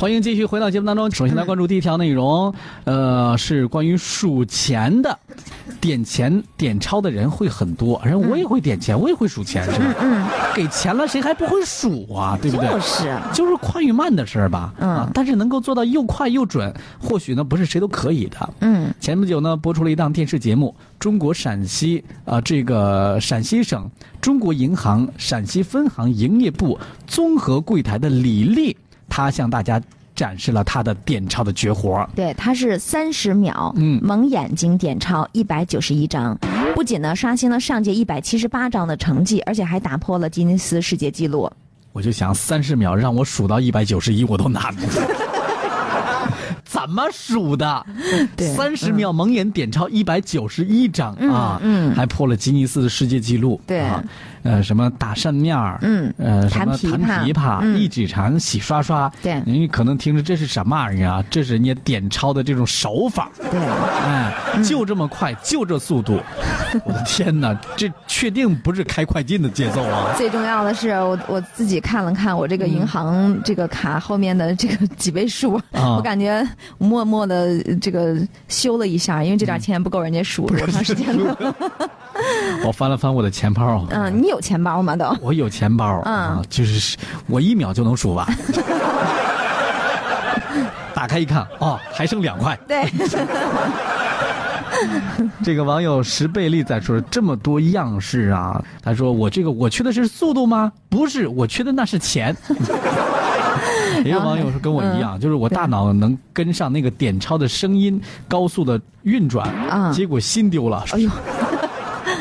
欢迎继续回到节目当中。首先来关注第一条内容，呃，是关于数钱的，点钱点钞的人会很多，人我也会点钱，我也会数钱，是吧？嗯，给钱了谁还不会数啊？对不对？就是就是快与慢的事儿吧。嗯啊，但是能够做到又快又准，或许呢不是谁都可以的。嗯前不久呢，播出了一档电视节目，中国陕西啊、这个陕西省中国银行陕西分行营业部综合柜台的李丽，她向大家展示了他的点钞的绝活儿。对，他是三十秒，嗯蒙眼睛点钞一百九十一张，不仅呢刷新了上届一百七十八张的成绩，而且还打破了吉尼斯世界纪录。我就想，三十秒让我数到一百九十一，我都难。怎么数的？三十秒蒙眼点钞一百九十一张啊，嗯还破了吉尼斯的世界纪录。对啊，呃，什么打扇面儿，嗯呃，什么弹琵琶一指禅，洗刷刷。对你可能听着这是什么玩意儿啊？这是人家点钞的这种手法。对，哎，就这么快，就这速度，我的天哪！这确定不是开快进的节奏啊！最重要的是我我自己看了看我这个银行这个卡后面的这个几位数，啊我感觉默默的这个修了一下，因为这点钱不够人家数多长时间的。我翻了翻我的钱包，嗯，你有钱包吗？都。我有钱包嗯啊，就是我一秒就能数完。打开一看，哦，还剩两块。对，这个网友石贝利在说这么多样式啊，他说我这个我缺的是速度吗？不是，我缺的那是钱。也有网友是跟我一样，就是我大脑能跟上那个点钞的声音高速的运转，啊结果心丢了，哎呦，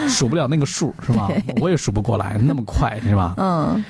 数不了那个数是吧？我也数不过来，那么快是吧？嗯，